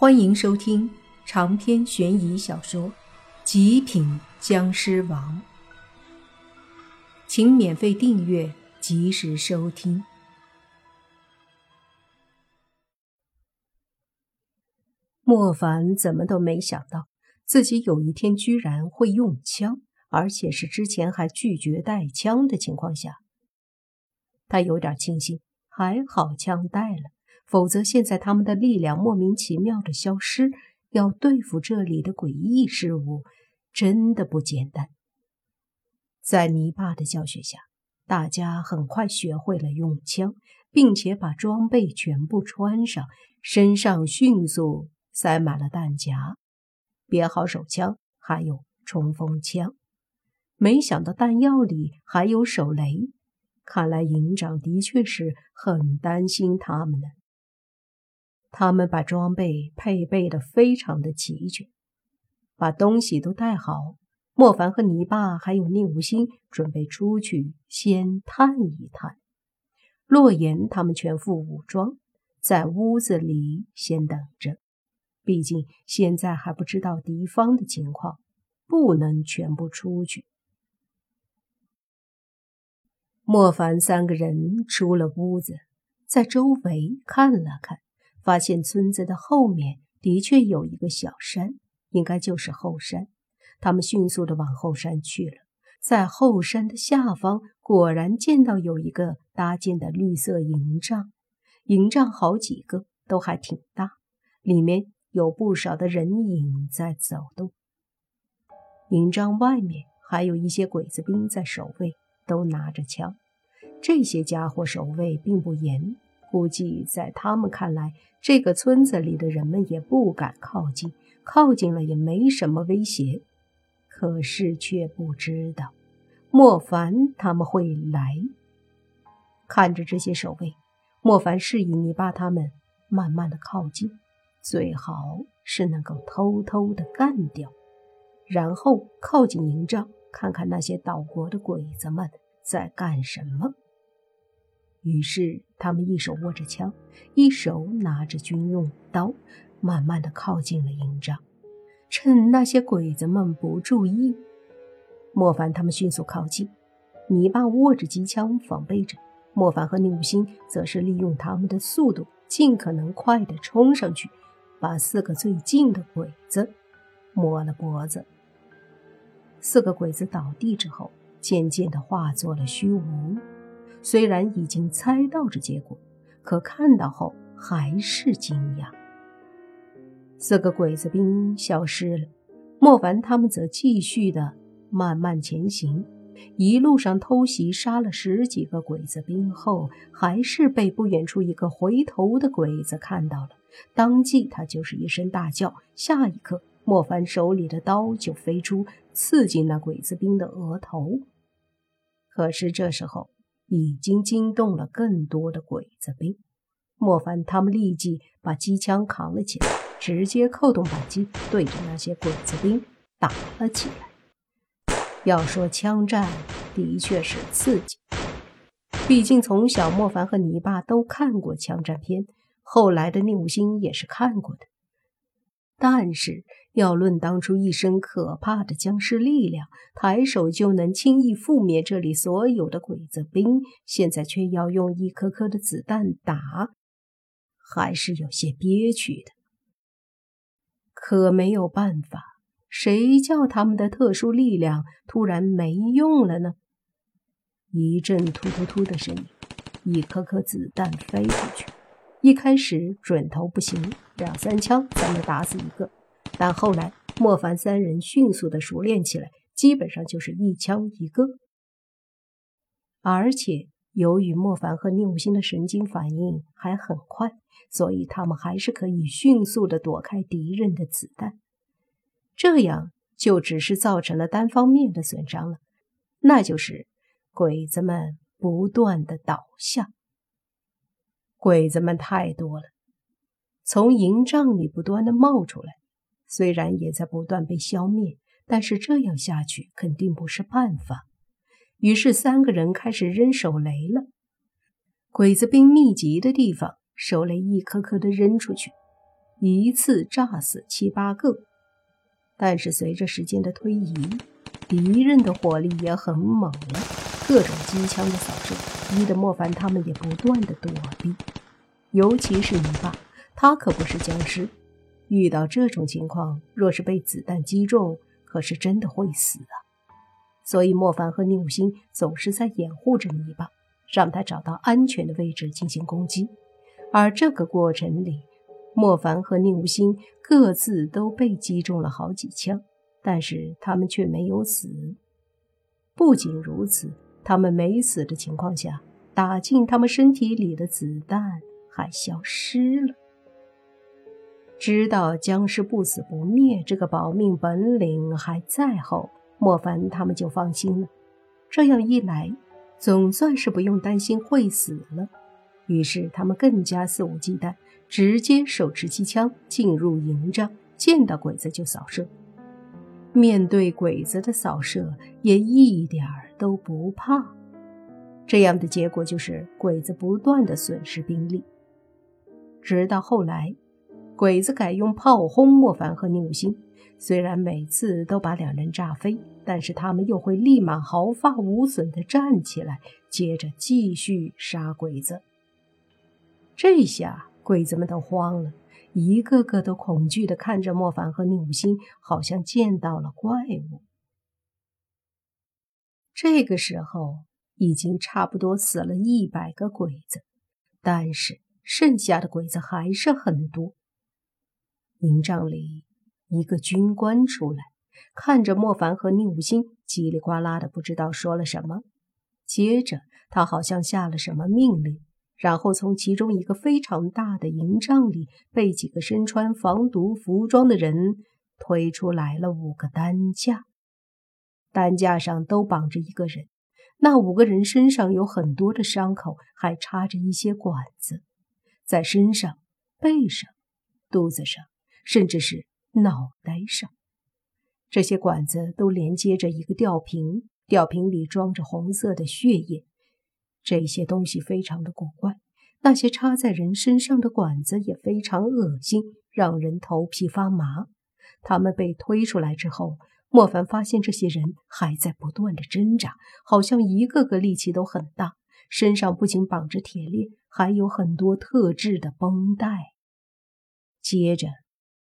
欢迎收听长篇悬疑小说《极品僵尸王》，请免费订阅，及时收听。莫凡怎么都没想到，自己有一天居然会用枪，而且是之前还拒绝带枪的情况下，他有点庆幸，还好枪带了。否则，现在他们的力量莫名其妙的消失，要对付这里的诡异事物，真的不简单。在泥巴的教学下，大家很快学会了用枪，并且把装备全部穿上，身上迅速塞满了弹夹，别好手枪，还有冲锋枪。没想到弹药里还有手雷，看来营长的确是很担心他们呢。他们把装备配备的非常的齐全，把东西都带好。莫凡和泥巴还有宁无心准备出去先探一探。洛言他们全副武装，在屋子里先等着。毕竟现在还不知道敌方的情况，不能全部出去。莫凡三个人出了屋子，在周围看了看。发现村子的后面的确有一个小山，应该就是后山。他们迅速的往后山去了，在后山的下方，果然见到有一个搭建的绿色营帐，营帐好几个，都还挺大，里面有不少的人影在走动。营帐外面还有一些鬼子兵在守卫，都拿着枪。这些家伙守卫并不严。估计在他们看来，这个村子里的人们也不敢靠近，靠近了也没什么威胁。可是却不知道，莫凡他们会来。看着这些守卫，莫凡示意你把他们慢慢的靠近，最好是能够偷偷的干掉，然后靠近营帐，看看那些岛国的鬼子们在干什么。于是，他们一手握着枪，一手拿着军用刀，慢慢的靠近了营帐。趁那些鬼子们不注意，莫凡他们迅速靠近。泥巴握着机枪防备着，莫凡和宁武星则是利用他们的速度，尽可能快的冲上去，把四个最近的鬼子摸了脖子。四个鬼子倒地之后，渐渐的化作了虚无。虽然已经猜到这结果，可看到后还是惊讶。四个鬼子兵消失了，莫凡他们则继续的慢慢前行。一路上偷袭杀了十几个鬼子兵后，还是被不远处一个回头的鬼子看到了。当即他就是一声大叫，下一刻莫凡手里的刀就飞出，刺进那鬼子兵的额头。可是这时候。已经惊动了更多的鬼子兵，莫凡他们立即把机枪扛了起来，直接扣动扳机，对着那些鬼子兵打了起来。要说枪战的确是刺激，毕竟从小莫凡和你爸都看过枪战片，后来的宁武星也是看过的。但是，要论当初一身可怕的僵尸力量，抬手就能轻易覆灭这里所有的鬼子兵，现在却要用一颗颗的子弹打，还是有些憋屈的。可没有办法，谁叫他们的特殊力量突然没用了呢？一阵突突突的声音，一颗颗子弹飞出去。一开始准头不行，两三枪才能打死一个。但后来莫凡三人迅速的熟练起来，基本上就是一枪一个。而且由于莫凡和宁武星的神经反应还很快，所以他们还是可以迅速的躲开敌人的子弹。这样就只是造成了单方面的损伤了，那就是鬼子们不断的倒下。鬼子们太多了，从营帐里不断的冒出来，虽然也在不断被消灭，但是这样下去肯定不是办法。于是三个人开始扔手雷了。鬼子兵密集的地方，手雷一颗颗的扔出去，一次炸死七八个。但是随着时间的推移，敌人的火力也很猛了，各种机枪的扫射，逼得莫凡他们也不断的躲避。尤其是泥巴，他可不是僵尸，遇到这种情况，若是被子弹击中，可是真的会死啊！所以莫凡和宁武星总是在掩护着泥巴，让他找到安全的位置进行攻击。而这个过程里，莫凡和宁无心各自都被击中了好几枪，但是他们却没有死。不仅如此，他们没死的情况下，打进他们身体里的子弹还消失了。知道僵尸不死不灭这个保命本领还在后，莫凡他们就放心了。这样一来，总算是不用担心会死了。于是他们更加肆无忌惮，直接手持机枪进入营帐，见到鬼子就扫射。面对鬼子的扫射，也一点儿都不怕。这样的结果就是鬼子不断的损失兵力。直到后来，鬼子改用炮轰莫凡和宁武星，虽然每次都把两人炸飞，但是他们又会立马毫发无损的站起来，接着继续杀鬼子。这下鬼子们都慌了，一个个都恐惧地看着莫凡和宁武星，好像见到了怪物。这个时候已经差不多死了一百个鬼子，但是剩下的鬼子还是很多。营帐里，一个军官出来，看着莫凡和宁武星，叽里呱啦的不知道说了什么，接着他好像下了什么命令。然后从其中一个非常大的营帐里，被几个身穿防毒服装的人推出来了五个担架，担架上都绑着一个人。那五个人身上有很多的伤口，还插着一些管子，在身上、背上、肚子上，甚至是脑袋上。这些管子都连接着一个吊瓶，吊瓶里装着红色的血液。这些东西非常的古怪，那些插在人身上的管子也非常恶心，让人头皮发麻。他们被推出来之后，莫凡发现这些人还在不断的挣扎，好像一个个力气都很大，身上不仅绑着铁链，还有很多特制的绷带。接着，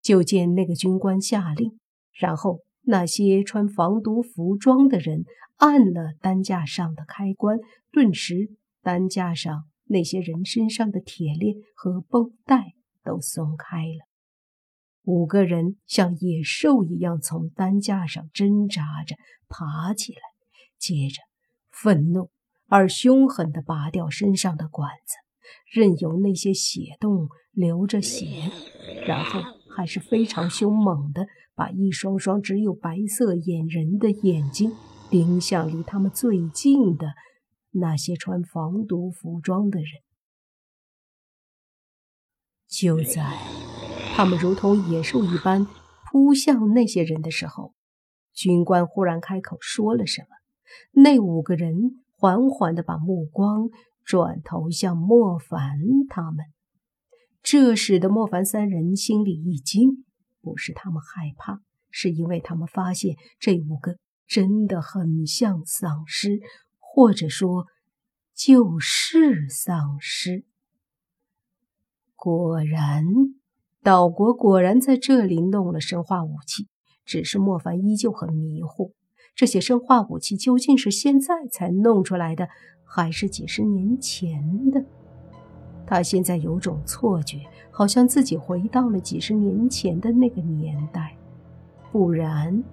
就见那个军官下令，然后那些穿防毒服装的人按了担架上的开关。顿时，担架上那些人身上的铁链和绷带都松开了。五个人像野兽一样从担架上挣扎着爬起来，接着愤怒而凶狠地拔掉身上的管子，任由那些血洞流着血，然后还是非常凶猛地把一双双只有白色眼仁的眼睛盯向离他们最近的。那些穿防毒服装的人，就在他们如同野兽一般扑向那些人的时候，军官忽然开口说了什么。那五个人缓缓地把目光转头向莫凡他们，这使得莫凡三人心里一惊。不是他们害怕，是因为他们发现这五个真的很像丧尸。或者说，就是丧尸。果然，岛国果然在这里弄了生化武器，只是莫凡依旧很迷糊。这些生化武器究竟是现在才弄出来的，还是几十年前的？他现在有种错觉，好像自己回到了几十年前的那个年代，不然，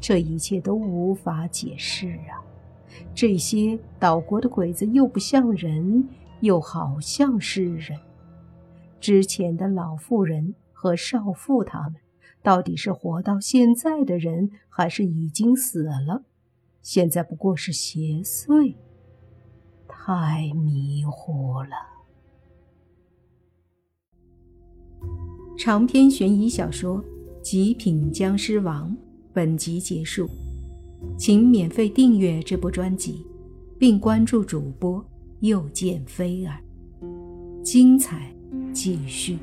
这一切都无法解释啊！这些岛国的鬼子又不像人，又好像是人。之前的老妇人和少妇，他们到底是活到现在的人，还是已经死了？现在不过是邪祟，太迷糊了。长篇悬疑小说《极品僵尸王》本集结束。请免费订阅这部专辑，并关注主播又见菲儿，精彩继续。